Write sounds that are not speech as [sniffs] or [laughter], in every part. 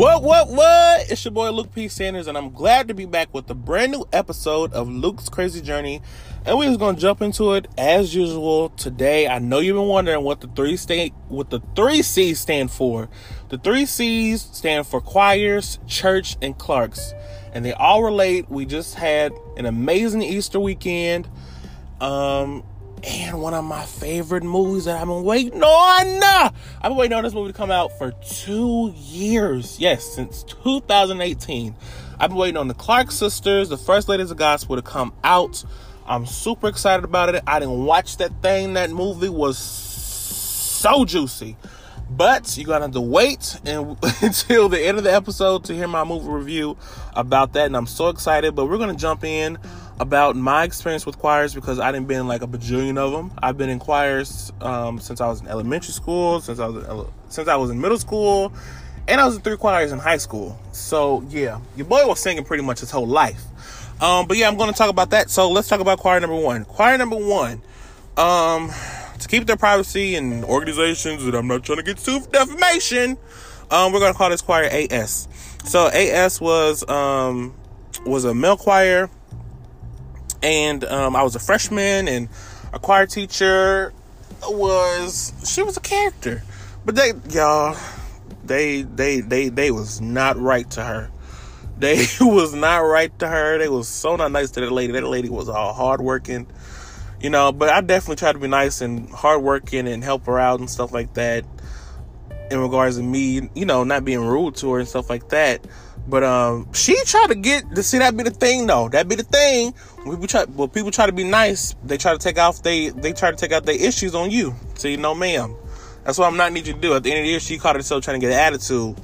What, what, what? It's your boy Luke P. Sanders, and I'm glad to be back with a brand new episode of Luke's Crazy Journey. And we're just gonna jump into it as usual today. I know you've been wondering what the three state what the three C's stand for. The three C's stand for choirs, church, and Clarks. And they all relate. We just had an amazing Easter weekend. Um, and one of my favorite movies that I've been waiting on. I've been waiting on this movie to come out for two years. Yes, since 2018. I've been waiting on the Clark sisters, the First Ladies of Gospel, to come out. I'm super excited about it. I didn't watch that thing. That movie was so juicy. But you're gonna have to wait and, [laughs] until the end of the episode to hear my movie review about that. And I'm so excited. But we're gonna jump in about my experience with choirs because I didn't been like a bajillion of them. I've been in choirs um, since I was in elementary school, since I was in, since I was in middle school, and I was in three choirs in high school. So yeah, your boy was singing pretty much his whole life. Um, but yeah, I'm going to talk about that. So let's talk about choir number one. Choir number one. Um, to keep their privacy and organizations, and I'm not trying to get sued defamation. Um, we're going to call this choir AS. So AS was um was a male choir and um, I was a freshman, and a choir teacher was she was a character, but they y'all they they they they was not right to her. They [laughs] was not right to her. They was so not nice to that lady. That lady was all hardworking, you know. But I definitely tried to be nice and hardworking and help her out and stuff like that. In regards to me, you know, not being rude to her and stuff like that. But um, she tried to get to see that be the thing though. That be the thing. People try, well, people try to be nice. They try to take off they they try to take out their issues on you. See, no, ma'am. That's what I'm not need you to do. At the end of the year, she caught herself trying to get an attitude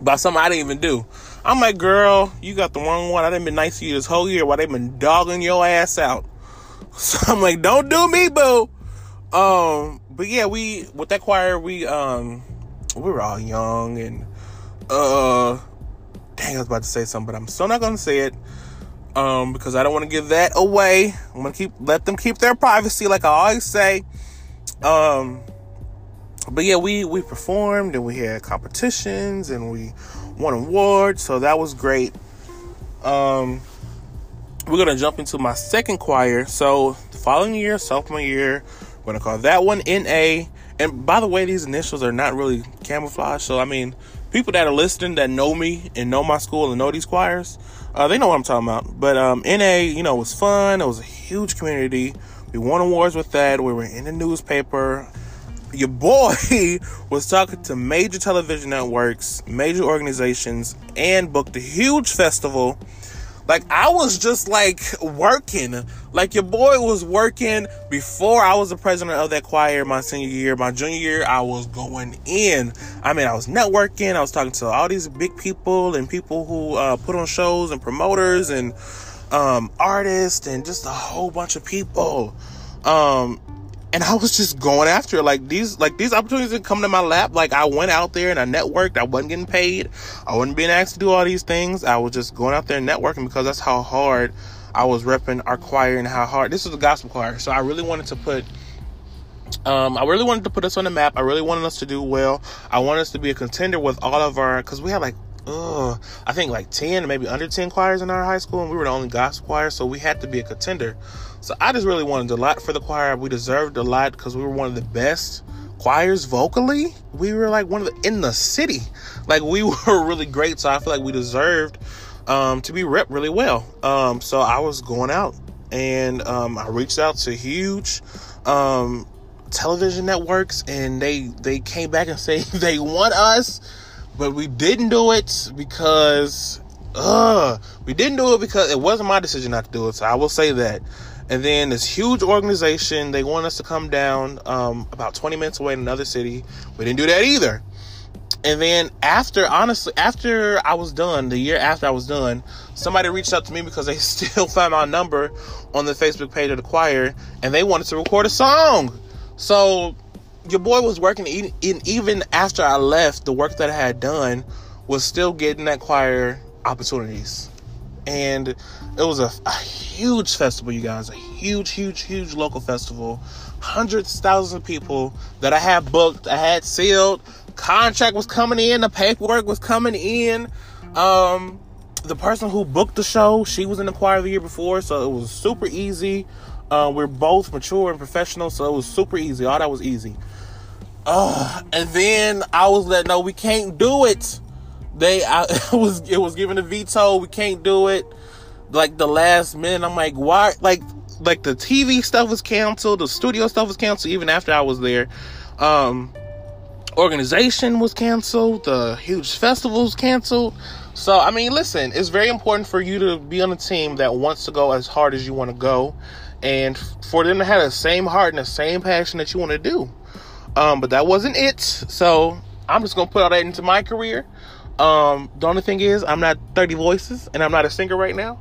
about something I didn't even do. I'm like, girl, you got the wrong one. I didn't been nice to you this whole year while they been dogging your ass out. [laughs] So I'm like, don't do me, boo. Um, but yeah, we with that choir, we um, we were all young and uh dang, I was about to say something, but I'm still not gonna say it. Um, because I don't want to give that away. I'm gonna keep let them keep their privacy, like I always say. Um, but yeah, we we performed and we had competitions and we won awards, so that was great. Um, we're gonna jump into my second choir. So the following year, sophomore year, we're gonna call that one NA. And by the way, these initials are not really camouflage. So I mean, people that are listening that know me and know my school and know these choirs, uh, they know what I'm talking about. But um, NA, you know, was fun. It was a huge community. We won awards with that. We were in the newspaper. Your boy [laughs] was talking to major television networks, major organizations, and booked a huge festival like I was just like working. Like your boy was working before I was the president of that choir my senior year. My junior year, I was going in. I mean, I was networking. I was talking to all these big people and people who uh, put on shows and promoters and um, artists and just a whole bunch of people. Um, and I was just going after it. Like these, like these opportunities didn't come to my lap. Like I went out there and I networked. I wasn't getting paid. I wasn't being asked to do all these things. I was just going out there and networking because that's how hard I was repping our choir and how hard this was a gospel choir. So I really wanted to put. Um, I really wanted to put us on the map. I really wanted us to do well. I wanted us to be a contender with all of our, because we had like uh, I think like 10, maybe under 10 choirs in our high school, and we were the only gospel choir, so we had to be a contender. So I just really wanted a lot for the choir. We deserved a lot because we were one of the best choirs vocally. We were like one of the in the city. Like we [laughs] were really great. So I feel like we deserved um, to be rep really well. Um, so I was going out and um, I reached out to huge um, television networks and they they came back and [laughs] say they want us, but we didn't do it because uh we didn't do it because it wasn't my decision not to do it. So I will say that. And then this huge organization, they want us to come down um, about 20 minutes away in another city. We didn't do that either. And then after, honestly, after I was done, the year after I was done, somebody reached out to me because they [laughs] still found my number on the Facebook page of the choir and they wanted to record a song. So your boy was working, even after I left, the work that I had done was still getting that choir opportunities and it was a, a, huge festival you guys a huge huge huge local festival hundreds thousands of people that i had booked i had sealed contract was coming in, the paperwork was coming in. Um, the person who booked the show, she was in the choir the year before, so it was super easy. Uh, we're both mature and professional, so it was super easy. All that was easy. Uh, and then I was let know we can't do it. They, I [laughs] was, it was given a veto. We can't do it. Like the last minute, I'm like, why? Like, like the TV stuff was canceled, the studio stuff was canceled. Even after I was there, um, organization was canceled. The huge festival was canceled. So, I mean, listen, it's very important for you to be on a team that wants to go as hard as you want to go and for them to have the same heart and the same passion that you want to do. Um, but that wasn't it. So, I'm just to put all that into my career. Um, the only thing is, I'm not 30 voices and I'm not a singer right now.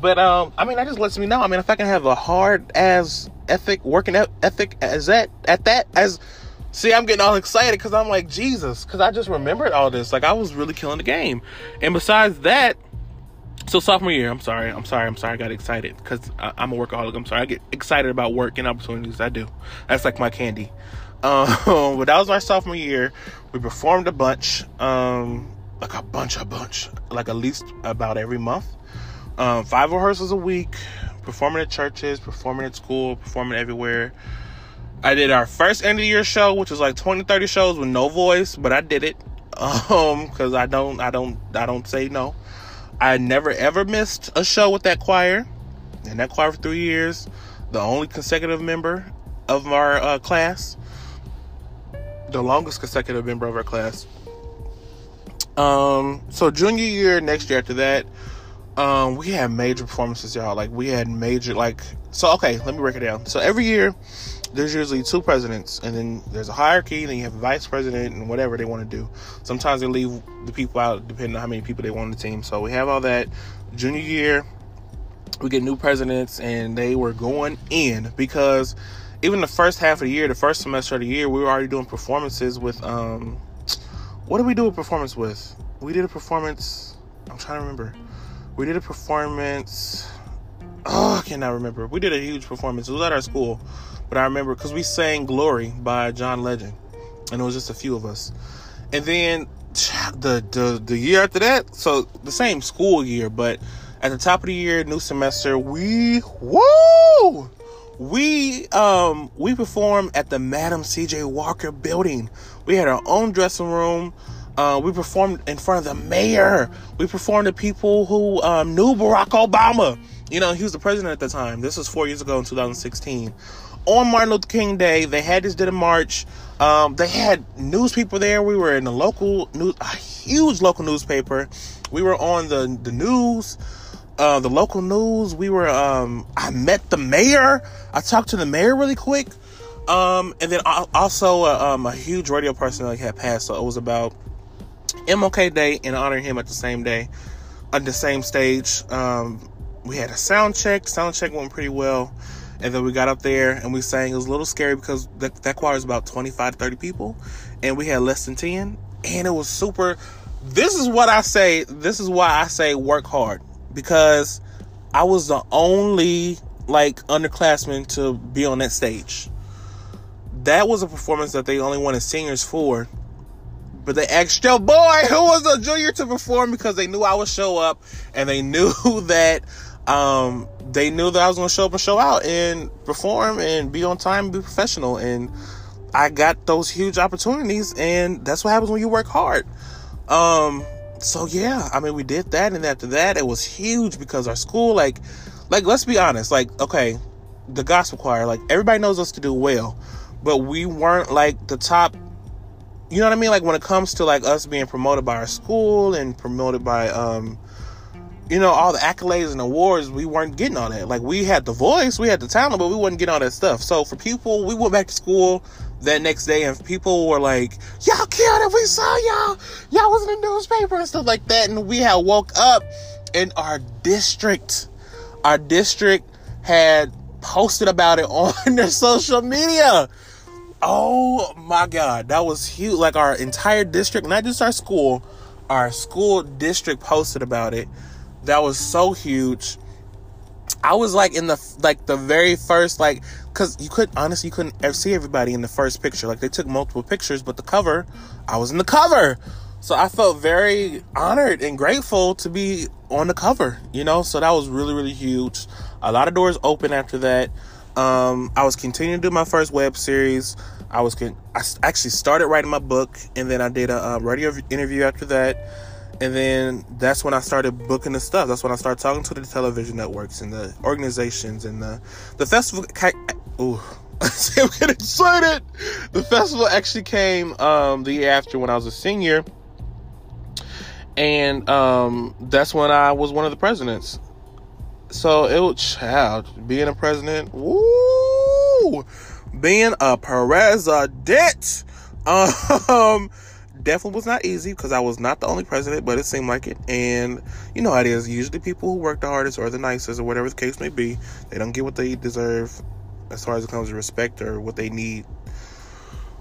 But, um, I mean, that just lets me know. I mean, if I can have a hard as ethic, working ethic as that, at that, as See, I'm getting all excited because I'm like, Jesus, because I just remembered all this. Like, I was really killing the game. And besides that, so sophomore year, I'm sorry, I'm sorry, I'm sorry, I got excited because I'm a workaholic. I'm sorry, I get excited about work and opportunities. I do. That's like my candy. [laughs] Um, but that was my sophomore year. We performed a bunch, um, like a bunch, a bunch, like at least about every month. Um, five rehearsals a week, performing at churches, performing at school, performing everywhere. I did our first end of the year show, which was like 20, 30 shows with no voice, but I did it. [laughs] Um, cause I don't, I don't, I don't say no. I never ever missed a show with that choir. In that choir for three years, the only consecutive member of our uh, class, the longest consecutive member of our class. Um, so junior year, next year after that, um, we had major performances, y'all. Like we had major, like, so okay, let me break it down. So every year, there's usually two presidents, and then there's a hierarchy, and then you have a vice president and whatever they want to do. Sometimes they leave the people out depending on how many people they want on the team. So we have all that. Junior year, we get new presidents, and they were going in because even the first half of the year, the first semester of the year, we were already doing performances with um, what did we do a performance with? We did a performance. I'm trying to remember. We did a performance. Oh, I cannot remember. We did a huge performance. It was at our school but I remember because we sang Glory by John Legend, and it was just a few of us. And then [sniffs] the, the the year after that, so the same school year, but at the top of the year, new semester, we woo! We um we performed at the Madam C.J. Walker building. We had our own dressing room. Uh, we performed in front of the mayor. We performed to people who um, knew Barack Obama. You know, he was the president at the time. This was four years ago in 2016 on Martin Luther King Day, they had this a march. Um, they had news people there. We were in the local news, a huge local newspaper. We were on the the news, uh, the local news. We were. Um, I met the mayor. I talked to the mayor really quick. Um, and then also uh, um, a huge radio personality had passed, so it was about MLK Day and honoring him at the same day, on the same stage. Um, we had a sound check. Sound check went pretty well. And then we got up there and we sang. It was a little scary because that, that choir is about 25 to 30 people. And we had less than 10. And it was super. This is what I say. This is why I say work hard. Because I was the only like underclassman to be on that stage. That was a performance that they only wanted seniors for. But they asked your boy who was a junior to perform because they knew I would show up and they [laughs] knew that um, they knew that I was going to show up and show out and perform and be on time and be professional. And I got those huge opportunities, and that's what happens when you work hard. Um, so yeah, I mean, we did that, and after that, it was huge because our school, like, like let's be honest, like, okay, the gospel choir, like everybody knows us to do well, but we weren't like the top. You know what I mean? Like when it comes to like us being promoted by our school and promoted by um you know, all the accolades and awards, we weren't getting all that. Like we had the voice, we had the talent, but we wasn't getting all that stuff. So for people, we went back to school that next day and people were like, Y'all killed it, we saw y'all, y'all was in the newspaper and stuff like that. And we had woke up in our district. Our district had posted about it [laughs] on their social media. Oh my god, that was huge. Like our entire district, not just our school, our school district posted about it that was so huge. I was like in the like the very first like because you could honestly you couldn't see everybody in the first picture. Like they took multiple pictures, but the cover, I was in the cover. So I felt very honored and grateful to be on the cover, you know? So that was really, really huge. A lot of doors open after that. Um, I was continuing to do my first web series. I was con- I actually started writing my book, and then I did a uh, radio interview after that, and then that's when I started booking the stuff. That's when I started talking to the television networks and the organizations and the the festival. Ooh, [laughs] I'm getting excited. The festival actually came um, the year after when I was a senior, and um, that's when I was one of the presidents. So it was child being a president. Woo! Being a president. Um [laughs] definitely was not easy because I was not the only president, but it seemed like it. And you know how it is. Usually, people who work the hardest or the nicest or whatever the case may be, they don't get what they deserve as far as it comes to respect or what they need.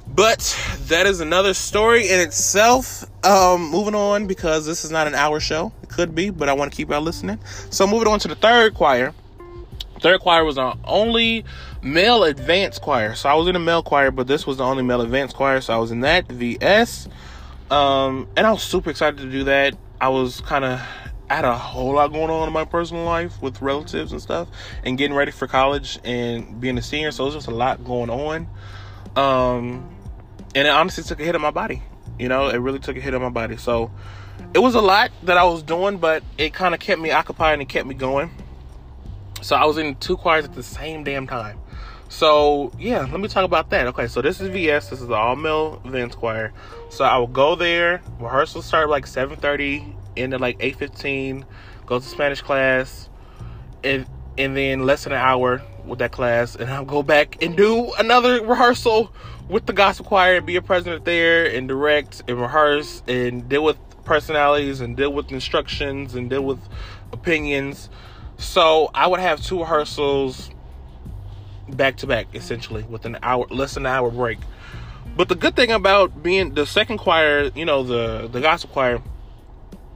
But that is another story in itself. Um, moving on because this is not an hour show. It could be, but I want to keep y'all listening. So moving on to the third choir. Third choir was our only male advanced choir. So I was in a male choir, but this was the only male advanced choir. So I was in that VS. Um, and I was super excited to do that. I was kind of had a whole lot going on in my personal life with relatives and stuff, and getting ready for college and being a senior. So it was just a lot going on. Um, and it honestly took a hit on my body. You know, it really took a hit on my body. So it was a lot that I was doing, but it kind of kept me occupied and kept me going. So I was in two choirs at the same damn time. So yeah, let me talk about that. Okay, so this is VS. This is the all male Vance choir. So I will go there. Rehearsal start like 7:30, end at like 8:15. Go to Spanish class, and and then less than an hour with that class, and I'll go back and do another rehearsal with the gospel choir and be a president there and direct and rehearse and deal with personalities and deal with instructions and deal with opinions. So I would have two rehearsals back to back, essentially, with an hour, less than an hour break. But the good thing about being the second choir, you know, the the gospel choir,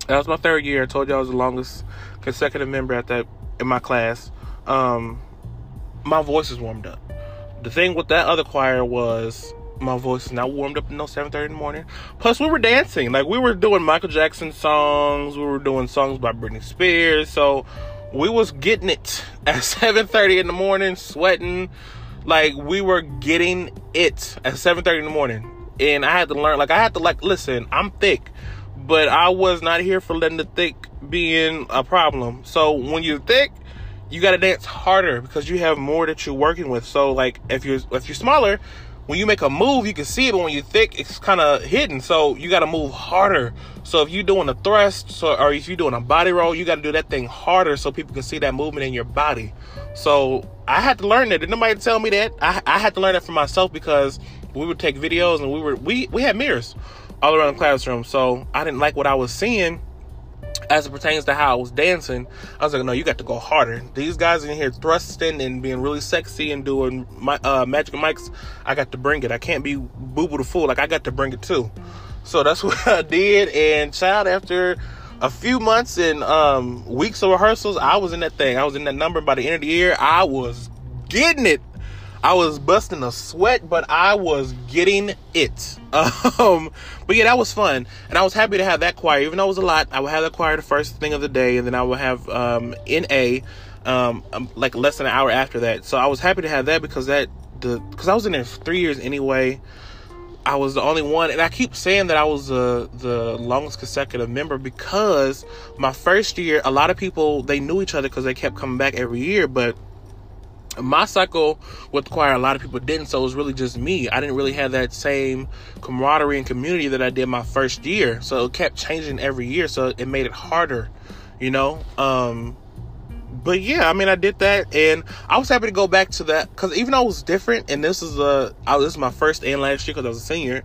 that was my third year. I told you I was the longest consecutive member at that in my class. Um, my voice is warmed up. The thing with that other choir was my voice is not warmed up until 7.30 in the morning. Plus, we were dancing. Like, we were doing Michael Jackson songs. We were doing songs by Britney Spears. So, we was getting it [laughs] at 7.30 in the morning sweating like we were getting it at 7.30 in the morning and i had to learn like i had to like listen i'm thick but i was not here for letting the thick being a problem so when you're thick you got to dance harder because you have more that you're working with so like if you're if you're smaller when you make a move, you can see it, but when you thick, it's kind of hidden. So you got to move harder. So if you're doing a thrust, so or if you're doing a body roll, you got to do that thing harder so people can see that movement in your body. So I had to learn that. Did nobody tell me that? I, I had to learn that for myself because we would take videos and we were we we had mirrors all around the classroom. So I didn't like what I was seeing as it pertains to how I was dancing, I was like, no, you got to go harder. These guys in here thrusting and being really sexy and doing my uh, Magic Mikes. I got to bring it. I can't be boo boo the fool. Like I got to bring it too. So that's [laughs] what I did. And child, after a few months and um, weeks of rehearsals, I was in that thing. I was in that number. By the end of the year, I was getting it. I was busting a sweat, but I was getting it. [laughs] Um, but yeah, that was fun, and I was happy to have that choir. Even though it was a lot, I would have the choir the first thing of the day, and then I would have um, NA, um, um, like less than an hour after that. So I was happy to have that because that the because I was in there for three years anyway. I was the only one, and I keep saying that I was the the longest consecutive member because my first year, a lot of people they knew each other because they kept coming back every year, but my cycle with the choir a lot of people didn't so it was really just me. I didn't really have that same camaraderie and community that i did my first year. So it kept changing every year so it made it harder you know? Um but yeah i mean i did that and i was happy to go back to that because even though it was different and this is a I, this is my first and last year because i was a senior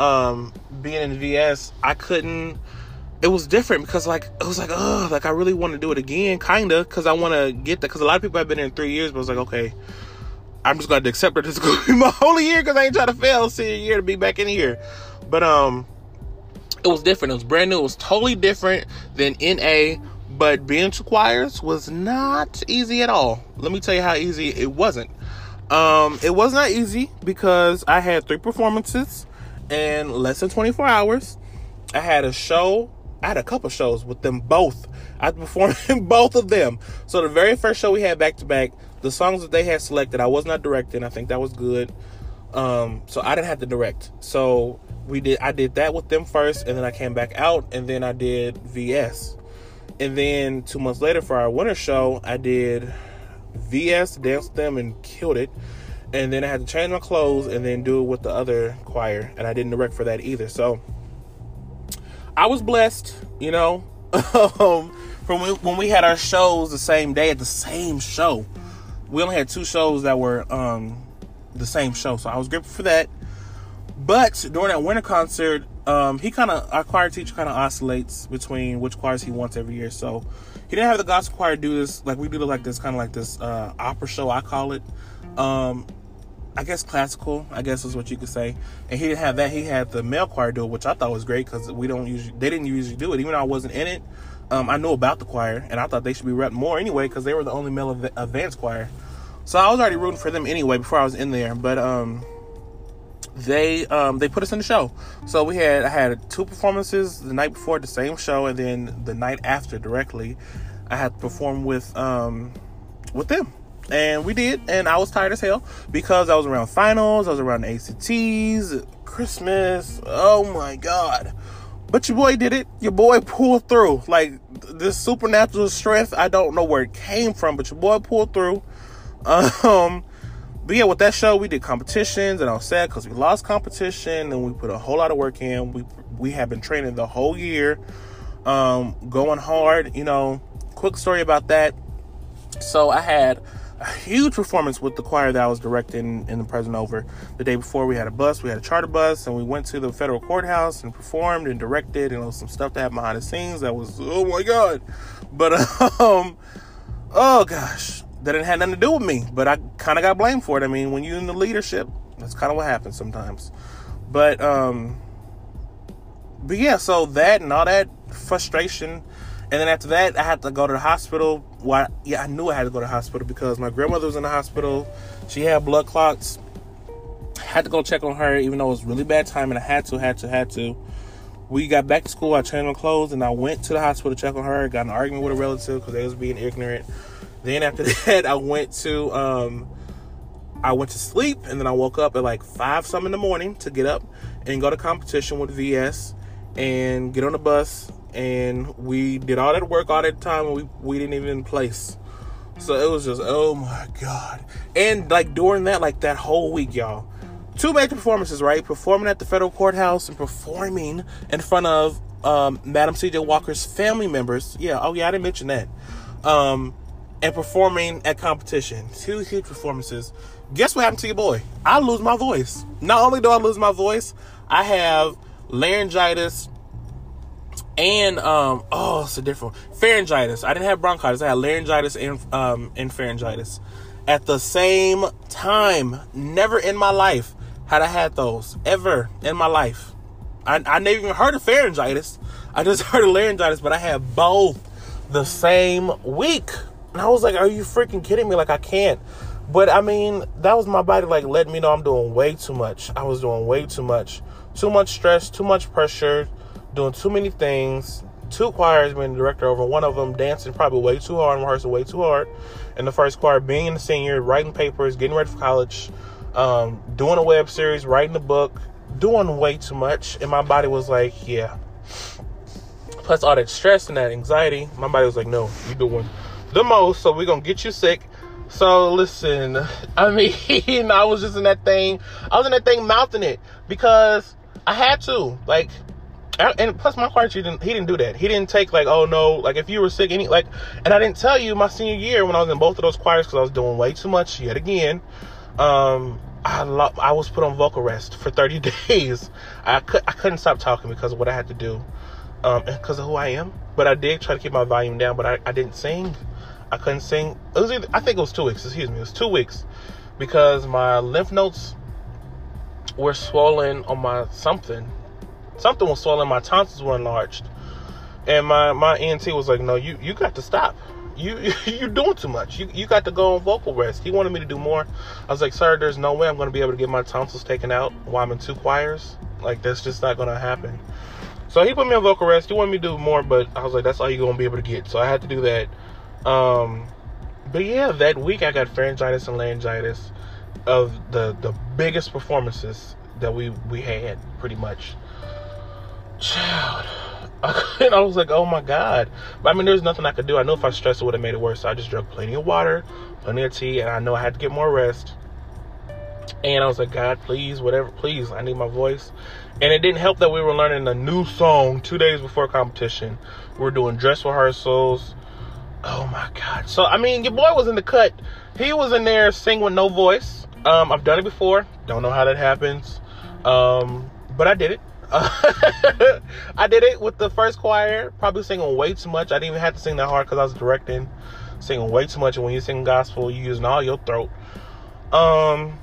um being in vs i couldn't it was different because like it was like oh like I really want to do it again kinda because I want to get that because a lot of people have been in three years but I was like okay I'm just going to accept that this is [laughs] to be my only year because I ain't trying to fail senior year to be back in here but um it was different it was brand new it was totally different than NA But being two choirs was not easy at all. Let me tell you how easy it wasn't. Um, it was not easy because I had three performances in less than 24 hours. I had a show. I had a couple shows with them both. I performed [laughs] in both of them. So the very first show we had back to back, the songs that they had selected, I was not directing. I think that was good. Um, so I didn't have to direct. So we did. I did that with them first, and then I came back out, and then I did VS. And then two months later for our winter show, I did VS, danced them, and killed it. And then I had to change my clothes and then do it with the other choir, and I didn't direct for that either. So I was blessed, you know, [laughs] um, from when we had our shows the same day at the same show. We only had two shows that were um, the same show, so I was grateful for that. But during that winter concert, um, he kind of our choir teacher kind of oscillates between which choirs he wants every year. So he didn't have the gospel choir do this like we do like this kind of like this uh, opera show I call it. Um, I guess classical, I guess is what you could say. And he didn't have that. He had the male choir do it, which I thought was great because we don't usually they didn't usually do it. Even though I wasn't in it, um, I knew about the choir and I thought they should be rep more anyway because they were the only male advanced choir. So I was already rooting for them anyway before I was in there. But um, they um, they put us in the show. So we had I had two performances the night before the same show, and then the night after directly, I had to perform with um, with them, and we did. And I was tired as hell because I was around finals, I was around ACTs, Christmas. Oh my god! But your boy did it. Your boy pulled through. Like this supernatural strength, I don't know where it came from, but your boy pulled through. [laughs] Um but yeah, with that show, we did competitions, and I was sad because we lost competition, and we put a whole lot of work in. We we have been training the whole year, um, going hard. You know, quick story about that. So I had a huge performance with the choir that I was directing in the present over. The day before, we had a bus, we had a charter bus, and we went to the federal courthouse and performed and directed, and there was some stuff that happened behind the scenes that was oh my god. But [laughs] um, oh gosh that it had nothing to do with me, but I kind of got blamed for it. I mean, when you're in the leadership, that's kind of what happens sometimes. But um, but yeah, so that and all that frustration, and then after that, I had to go to the hospital. Why? Yeah, I knew I had to go to the hospital because my grandmother was in the hospital. She had blood clots. had to go check on her, even though it was really bad time, and I had to, had to, had to. We got back to school. I changed my clothes, and I went to the hospital to check on her. Got an argument with a relative because they was being ignorant. Then after [laughs] that, I went to um, I went to sleep, and then I woke up at like five some in the morning to get up and go to competition with VS and get on the bus. And we did all that work all that time, and we we didn't even place. So it was just oh my god. And like during that, like that whole week, y'all, two major performances, right? Performing at the federal courthouse and performing in front of um, Madam C.J. Walker's family members. Yeah, oh yeah, I didn't mention that. Um, and performing at competition. Two huge performances. Guess what happened to your boy? I lose my voice. Not only do I lose my voice, I have laryngitis and um oh it's a different pharyngitis. I didn't have bronchitis. I had laryngitis and um and pharyngitis at the same time. Never in my life had I had those ever in my life. I, I never even heard of pharyngitis. I just [laughs] heard of laryngitis, but I had both the same week. And I was like, are you freaking kidding me? Like, I can't. But I mean, that was my body like letting me know I'm doing way too much. I was doing way too much. Too much stress, too much pressure, doing too many things. Two choirs being the director over, one of them dancing probably way too hard rehearsing way too hard. And the first choir being in the senior, writing papers, getting ready for college, um, doing a web series, writing a book, doing way too much. And my body was like, yeah. Plus all that stress and that anxiety, my body was like, no, you're doing the most, so we're gonna get you sick. So listen, [laughs] I mean, [laughs] I was just in that thing. I was in that thing mouthing it because I had to. Like, and plus my choir didn't. He didn't do that. He didn't take like, oh no, like if you were sick, any like. And I didn't tell you my senior year when I was in both of those choirs because I was doing way too much yet again. Um, I lo- I was put on vocal rest for 30 [laughs] days. I could I couldn't stop talking because of what I had to do, um, because of who I am. But I did try to keep my volume down, but I, I didn't sing. I couldn't sing. It was either, I think it was two weeks. Excuse me, it was two weeks because my lymph nodes were swollen on my something. Something was swollen. My tonsils were enlarged, And my my ENT was like, "No, you you got to stop. You [laughs] you're doing too much. You you got to go on vocal rest." He wanted me to do more. I was like, "Sir, there's no way I'm going to be able to get my tonsils taken out while I'm in two choirs. Like that's just not going to happen." So he put me on vocal rest. He wanted me to do more, but I was like, "That's all you're going to be able to get." So I had to do that. Um, but yeah, that week I got pharyngitis and laryngitis of the the biggest performances that we we had pretty much. Child. and I was like, oh my God. But I mean, there's nothing I could do. I know if I stressed it would have made it worse. So I just drank plenty of water, plenty of tea, and I know I had to get more rest. And I was like, God, please, whatever, please, I need my voice. And it didn't help that we were learning a new song two days before competition. We were doing dress rehearsals. Oh my God. So, I mean, your boy was in the cut. He was in there singing with no voice. Um, I've done it before. Don't know how that happens. Um, but I did it. [laughs] I did it with the first choir, probably singing way too much. I didn't even have to sing that hard because I was directing, singing way too much. And when you sing gospel, you using all your throat. Um,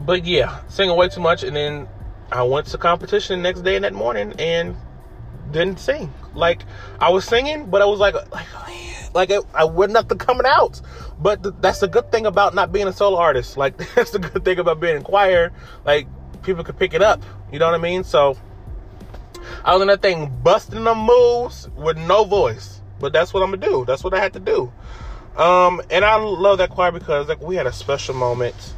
but yeah, singing way too much. And then I went to competition the next day and that morning and didn't sing. Like I was singing, but I was like, like, like it, I wasn't nothing coming out. But th- that's the good thing about not being a solo artist. Like [laughs] that's the good thing about being in choir. Like people could pick it up. You know what I mean? So I was in that thing busting them moves with no voice. But that's what I'm gonna do. That's what I had to do. Um, and I love that choir because like we had a special moment.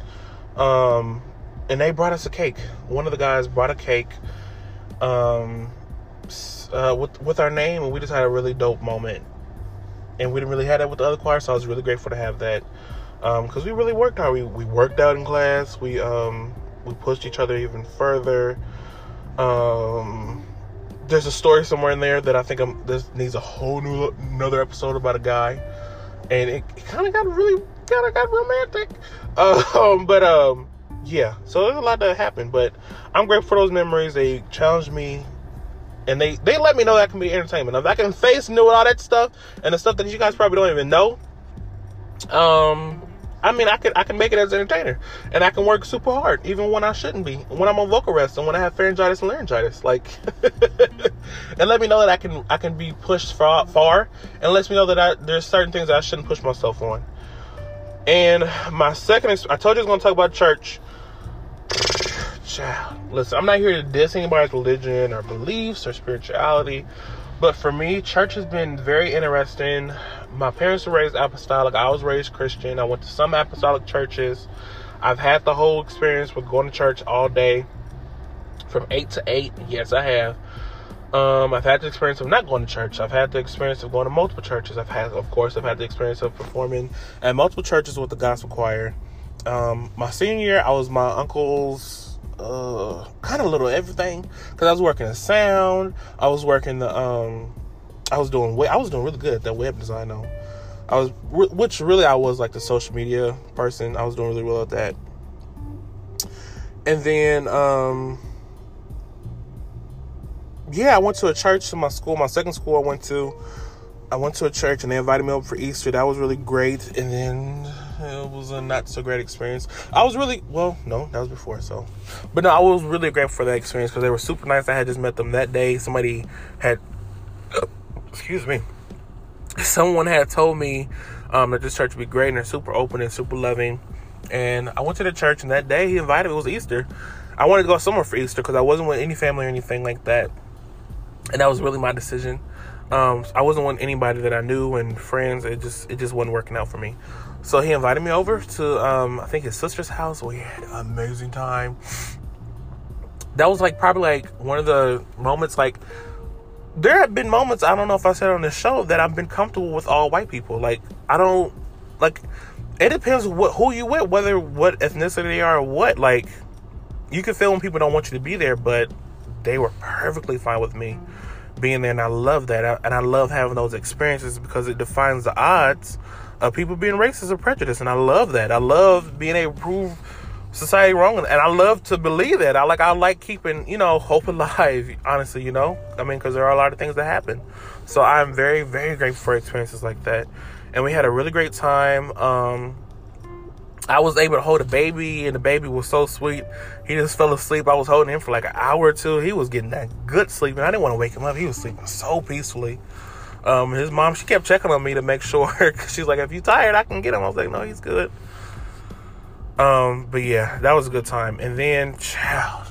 Um, and they brought us a cake. One of the guys brought a cake. Um, uh, with with our name, and we just had a really dope moment. And we didn't really have that with the other choir, so I was really grateful to have that. Because um, we really worked out. We we worked out in class. We um we pushed each other even further. Um, there's a story somewhere in there that I think I'm, this needs a whole new another episode about a guy, and it, it kind of got really kind of got romantic. Um, [laughs] but um, yeah, so there's a lot that happened, but I'm grateful for those memories. They challenged me, and they they let me know that can be entertainment. If I can face new and all that stuff and the stuff that you guys probably don't even know, um, I mean, I can I can make it as an entertainer, and I can work super hard even when I shouldn't be. When I'm on vocal rest and when I have pharyngitis and laryngitis, like, [laughs] and let me know that I can I can be pushed far far, and lets me know that I, there's certain things I shouldn't push myself on. And my second, I told you I was to talk about church. [sighs] Child, listen, I'm not here to diss anybody's religion or beliefs or spirituality. But for me, church has been very interesting. My parents were raised apostolic. I was raised Christian. I went to some apostolic churches. I've had the whole experience with going to church all day from 8 to 8. Yes, I have. Um, I've had the experience of not going to church. I've had the experience of going to multiple churches. I've had, of course, I've had the experience of performing at multiple churches with the gospel choir. Um, my senior year, I was my uncle's uh, kind of little everything because I was working in sound. I was working the um, I was doing I was doing really good at that web design though. I was which really I was like the social media person. I was doing really well at that. And then um yeah, I went to a church to my school, my second school I went to. I went to a church and they invited me over for Easter. That was really great. And then it was a not so great experience. I was really well, no, that was before. So, but no, I was really grateful for that experience because they were super nice. I had just met them that day. Somebody had, uh, excuse me, someone had told me um, that this church would be great and they're super open and super loving. And I went to the church, and that day he invited me. It was Easter. I wanted to go somewhere for Easter because I wasn't with any family or anything like that, and that was really my decision. Um, I wasn't with anybody that I knew and friends. It just it just wasn't working out for me. So he invited me over to um, I think his sister's house. We had an amazing time. That was like probably like one of the moments like there have been moments I don't know if I said on the show that I've been comfortable with all white people. Like I don't like it depends what who you with, whether what ethnicity they are or what. Like you can feel when people don't want you to be there, but they were perfectly fine with me being there, and I love that. And I love having those experiences because it defines the odds of people being racist or prejudiced, and I love that. I love being able to prove society wrong, and I love to believe that. I like I like keeping you know hope alive. [laughs] Honestly, you know, I mean, because there are a lot of things that happen. So I'm very very grateful for experiences like that, and we had a really great time. Um, I was able to hold a baby, and the baby was so sweet. He just fell asleep. I was holding him for like an hour or two. He was getting that good sleep, and I didn't want to wake him up. He was sleeping so peacefully. Um, his mom, she kept checking on me to make [laughs] sure. Cause She's like, if you're tired, I can get him. I was like, no, he's good. Um, but yeah, that was a good time. And then, child,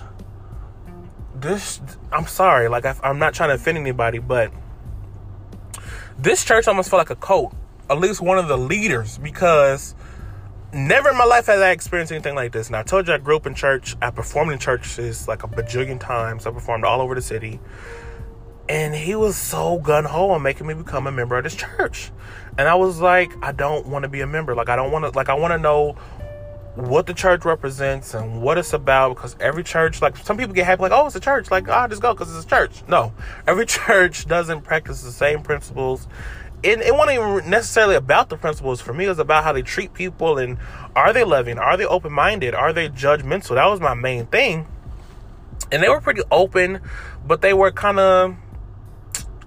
this, I'm sorry, like, I, I'm not trying to offend anybody, but this church almost felt like a cult. At least one of the leaders, because never in my life has I experienced anything like this. And I told you I grew up in church. I performed in churches like a bajillion times. I performed all over the city. And he was so gun ho on making me become a member of this church. And I was like, I don't want to be a member. Like, I don't want to, like, I want to know what the church represents and what it's about because every church, like, some people get happy, like, oh, it's a church. Like, I'll just go because it's a church. No, every [laughs] church doesn't practice the same principles it, it wasn't even necessarily about the principles for me. It was about how they treat people and are they loving? Are they open minded? Are they judgmental? That was my main thing. And they were pretty open, but they were kind of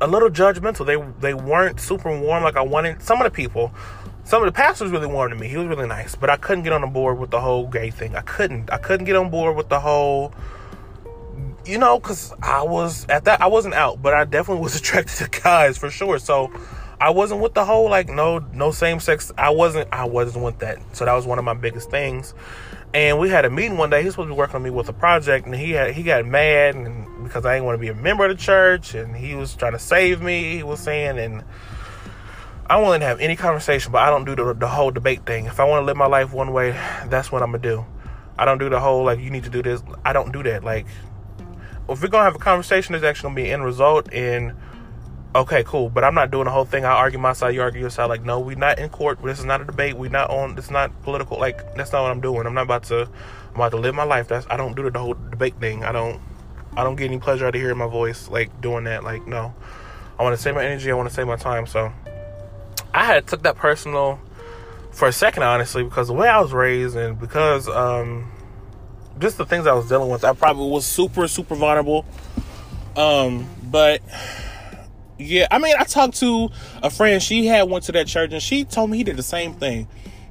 a little judgmental. They they weren't super warm like I wanted. Some of the people, some of the pastors really warm to me. He was really nice, but I couldn't get on the board with the whole gay thing. I couldn't. I couldn't get on board with the whole you know, because I was at that, I wasn't out, but I definitely [laughs] was attracted to guys for sure. So I wasn't with the whole like no no same sex. I wasn't I wasn't with that. So that was one of my biggest things. And we had a meeting one day. He was supposed to be working on me with a project, and he had he got mad and because I didn't want to be a member of the church, and he was trying to save me. He was saying, and I want to have any conversation, but I don't do the, the whole debate thing. If I want to live my life one way, that's what I'm gonna do. I don't do the whole like you need to do this. I don't do that. Like if we're gonna have a conversation, there's actually gonna be an end result and okay, cool. But I'm not doing the whole thing. I argue my side, you argue your side. Like, no, we're not in court. This is not a debate. We're not on. Is not political. Like, that's not what I'm doing. I'm not about to. I'm about to live my life. That's. I don't do the whole debate thing. I don't. I don't get any pleasure out of hearing my voice. Like doing that. Like, no. I want to save my energy. I want to save my time. So, I had took that personal for a second, honestly, because the way I was raised and because um, just the things I was dealing with, I probably was super, super vulnerable. Um, but yeah, I mean, I talked to a friend. She had went to that church, and she told me he did the same thing.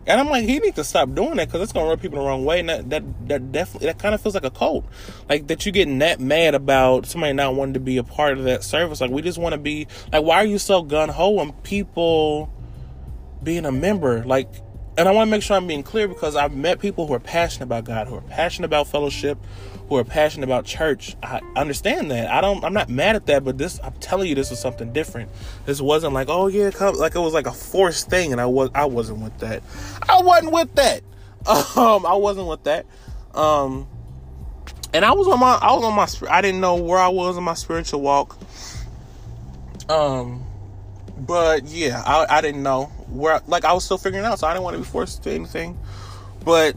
And I'm like, he needs to stop doing that because it's gonna rub people the wrong way. And that that that definitely that kind of feels like a cult, like that you getting that mad about somebody not wanting to be a part of that service. Like we just want to be like, why are you so gun ho on people being a member? Like, and I want to make sure I'm being clear because I've met people who are passionate about God, who are passionate about fellowship, who are passionate about church. I understand that. I don't. I'm not mad at that. But this, I'm telling you, this was something different. This wasn't like, oh yeah, come. Like it was like a forced thing, and I was. I wasn't with that. I wasn't with that. [laughs] Um, I wasn't with that. Um, and I was on my. I was on my. I didn't know where I was in my spiritual walk. Um, but yeah, I, I didn't know where. Like I was still figuring out, so I didn't want to be forced to anything. But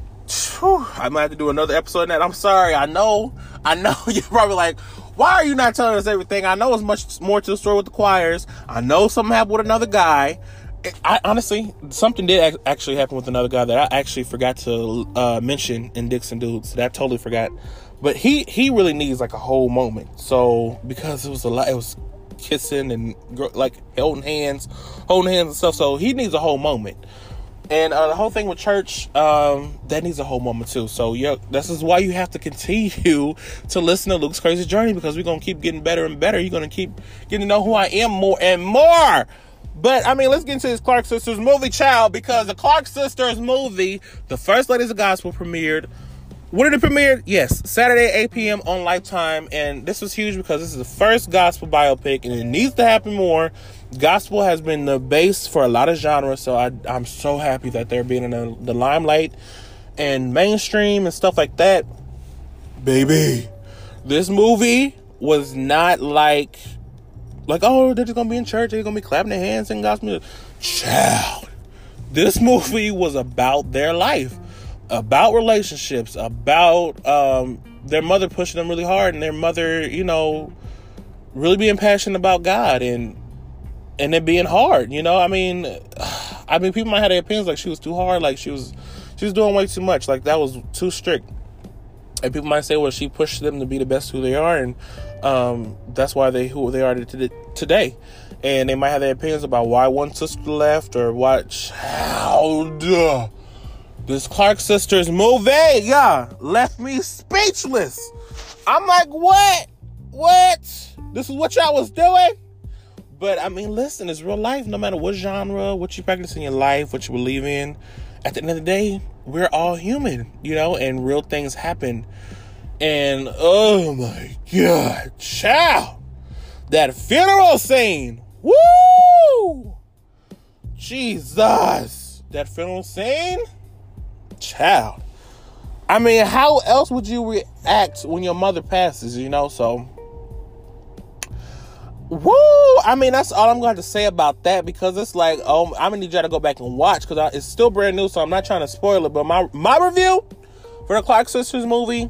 whew, I might have to do another episode on that. I'm sorry. I know. I know [laughs] you're probably like, why are you not telling us everything? I know it's much more to the story with the choirs. I know something happened with another guy. I honestly, something did actually happen with another guy that I actually forgot to uh, mention in Dixon Dudes. That I totally forgot. But he he really needs like a whole moment. So because it was a lot, it was kissing and like holding hands, holding hands and stuff. So he needs a whole moment. And uh, the whole thing with church, um, that needs a whole moment too. So yeah, this is why you have to continue [laughs] to listen to Luke's crazy journey because we're gonna keep getting better and better. You're gonna keep getting to know who I am more and more. But I mean, let's get into this Clark Sisters movie, child, because the Clark Sisters movie, the First Ladies of Gospel, premiered. When did it premiere? Yes, Saturday, 8 p.m. on Lifetime. And this was huge because this is the first gospel biopic, and it needs to happen more gospel has been the base for a lot of genres, so I, I'm so happy that they're being in the, the limelight and mainstream and stuff like that. Baby, this movie was not like, like oh, they're just gonna be in church, they're gonna be clapping their hands and gospel. Child, this movie was about their life, about relationships, about um, their mother pushing them really hard, and their mother, you know, really being passionate about God and and it being hard. You know, I mean, [sighs] I mean, people might have their opinions like she was too hard, like she was she was doing way too much, like that was too strict. And people might say, well, she pushed them to be the best who they are, and um, that's why they who they are today. And they might have their opinions about why one sister left or what child. This Clark Sisters movie, yeah, left me speechless. I'm like, what? What? This is what y'all was doing? But I mean, listen, it's real life. No matter what genre, what you practice in your life, what you believe in, at the end of the day, we're all human, you know, and real things happen. And oh my god, child, that funeral scene, woo! Jesus, that funeral scene, child. I mean, how else would you react when your mother passes, you know? So, woo! I mean, that's all I'm going to say about that because it's like, oh, I'm gonna need y'all to go back and watch because it's still brand new, so I'm not trying to spoil it. But my my review for the Clark Sisters movie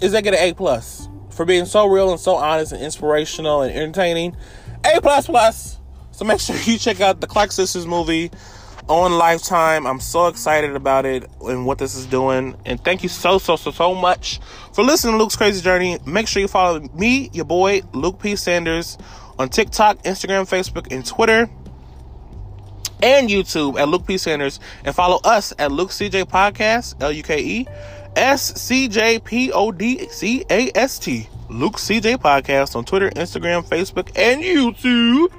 is they get an A plus for being so real and so honest and inspirational and entertaining. A plus plus. So make sure [laughs] you check out the Clark Sisters movie on Lifetime. I'm so excited about it and what this is doing. And thank you so, so, so, so much for listening to Luke's Crazy Journey. Make sure you follow me, your boy, Luke P. Sanders, on TikTok, Instagram, Facebook, and Twitter. And YouTube at Luke P. Sanders. And follow us at Luke CJ Podcast, L U K E S C J P O D C A S T. Luke CJ Podcast on Twitter, Instagram, Facebook, and YouTube.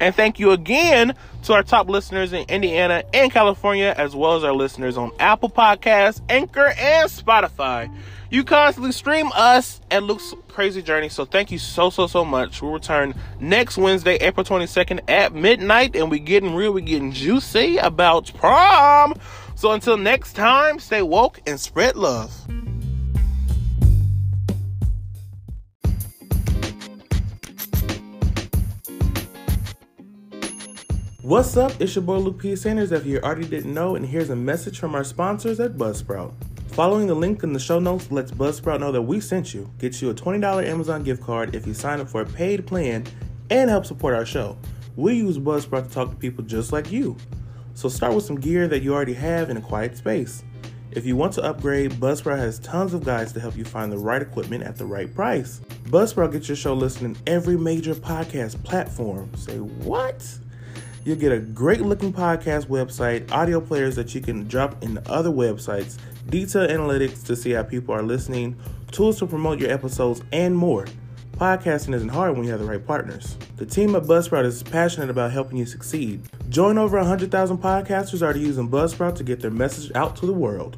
And thank you again to our top listeners in Indiana and California, as well as our listeners on Apple Podcasts, Anchor, and Spotify. You constantly stream us and Luke's Crazy Journey, so thank you so, so, so much. We'll return next Wednesday, April 22nd at midnight, and we're getting real, we're getting juicy about prom. So until next time, stay woke and spread love. What's up? It's your boy Luke P. Sanders, if you already didn't know, and here's a message from our sponsors at Buzzsprout. Following the link in the show notes lets Buzzsprout know that we sent you, gets you a $20 Amazon gift card if you sign up for a paid plan, and help support our show. We use Buzzsprout to talk to people just like you. So start with some gear that you already have in a quiet space. If you want to upgrade, Buzzsprout has tons of guides to help you find the right equipment at the right price. Buzzsprout gets your show listening every major podcast platform. Say what? You'll get a great looking podcast website, audio players that you can drop in other websites, detailed analytics to see how people are listening, tools to promote your episodes, and more. Podcasting isn't hard when you have the right partners. The team at Buzzsprout is passionate about helping you succeed. Join over 100,000 podcasters already using Buzzsprout to get their message out to the world.